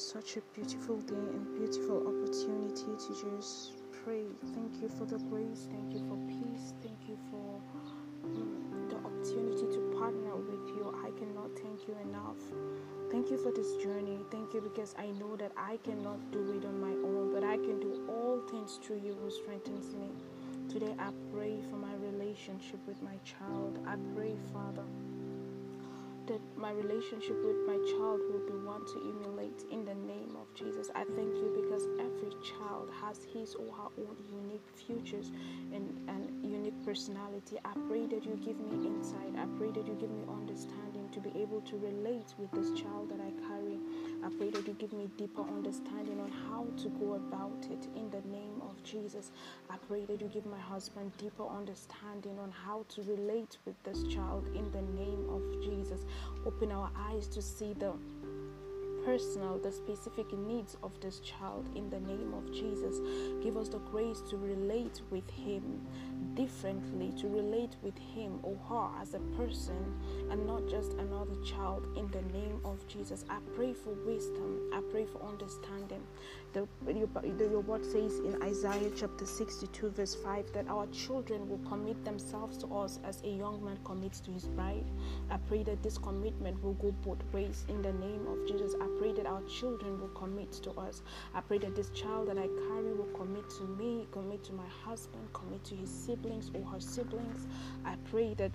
such a beautiful day and beautiful opportunity to just pray. Thank you for the grace. Thank you for peace. Thank you for um, the opportunity to partner with you. I cannot thank you enough. Thank you for this journey. Thank you because I know that I cannot do it on my own, but I can do all things through you who strengthens me. Today I pray for my relationship with my child. I pray, Father that my relationship with my child will be one to emulate in the name of Jesus. I thank you because every child has his or her own unique futures and, and unique personality. I pray that you give me insight. I pray that you give me understanding to be able to relate with this child that I carry. I pray that you give me deeper understanding on how to go about it in the name of Jesus. I pray that you give my husband deeper understanding on how to relate with this child in the name of Jesus. Open our eyes to see the personal, the specific needs of this child in the name of Jesus. Give us the grace to relate with him differently, to relate with him or her as a person and not just another child in the name of Jesus. I pray for wisdom, I pray for understanding. The, your, your word says in Isaiah chapter 62, verse 5, that our children will commit themselves to us as a young man commits to his bride. I pray that this commitment will go both ways in the name of Jesus. I pray that our children will commit to us. I pray that this child that I carry will commit to me, commit to my husband, commit to his siblings or her siblings. I pray that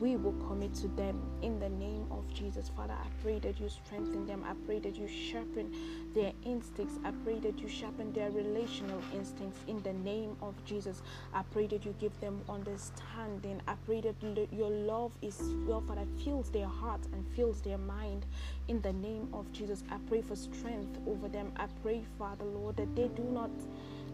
we will commit to them in the name of Jesus. Father, I pray that you strengthen them. I pray that you sharpen their instincts. I pray that you sharpen their relational instincts in the name of Jesus. I pray that you give them understanding. I pray that your love is, well, Father, fills their heart and fills their mind in the name of Jesus. I pray for strength over them. I pray, Father, Lord, that they do not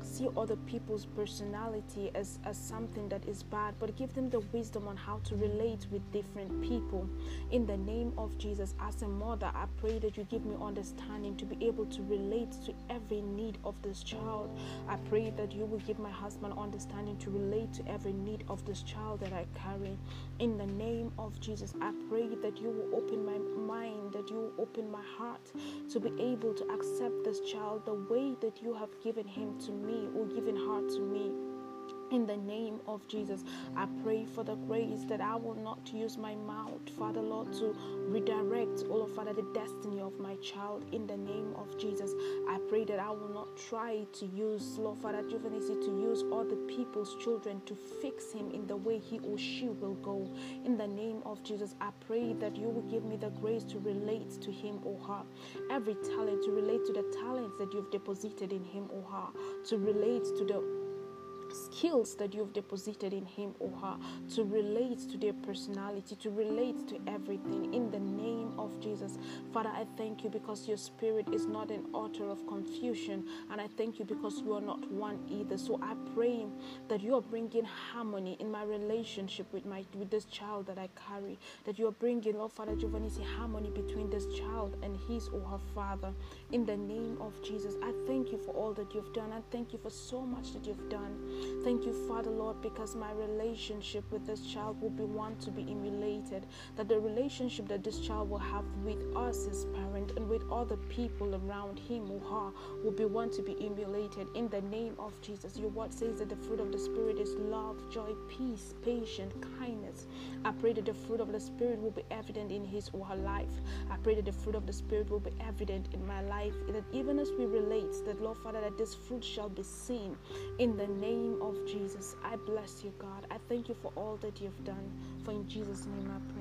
see other people's personality as, as something that is bad, but give them the wisdom on how to relate with different people. In the name of Jesus, as a mother, I pray that you give me understanding to be able to relate to every need of this child. I pray that you will give my husband understanding to relate to every need of this child that I carry. In the name of Jesus, I pray that you will open my mind, that you will open my heart to be able to accept this child the way that you have given him to me me or giving heart to me. In the name of Jesus, I pray for the grace that I will not use my mouth, Father Lord, to redirect, all of Father, the destiny of my child. In the name of Jesus, I pray that I will not try to use, Lord Father Jehovah Nissi, to use other people's children to fix him in the way he or she will go. In the name of Jesus, I pray that you will give me the grace to relate to him or her. Every talent, to relate to the talents that you've deposited in him or her, to relate to the skills that you've deposited in him or her to relate to their personality, to relate to everything Father, I thank you because your spirit is not an author of confusion, and I thank you because you are not one either. So I pray that you are bringing harmony in my relationship with my with this child that I carry, that you are bringing, Lord Father Giovanni, harmony between this child and his or her father. In the name of Jesus, I thank you for all that you've done. I thank you for so much that you've done. Thank you, Father Lord, because my relationship with this child will be one to be emulated. That the relationship that this child will have with us, his parent, and with other people around him or her will be one to be emulated in the name of Jesus. Your word says that the fruit of the Spirit is love, joy, peace, patience, kindness. I pray that the fruit of the Spirit will be evident in his or her life. I pray that the fruit of the Spirit will be evident in my life. That even as we relate, that Lord Father, that this fruit shall be seen in the name of Jesus. I bless you, God. I thank you for all that you've done. For in Jesus' name I pray.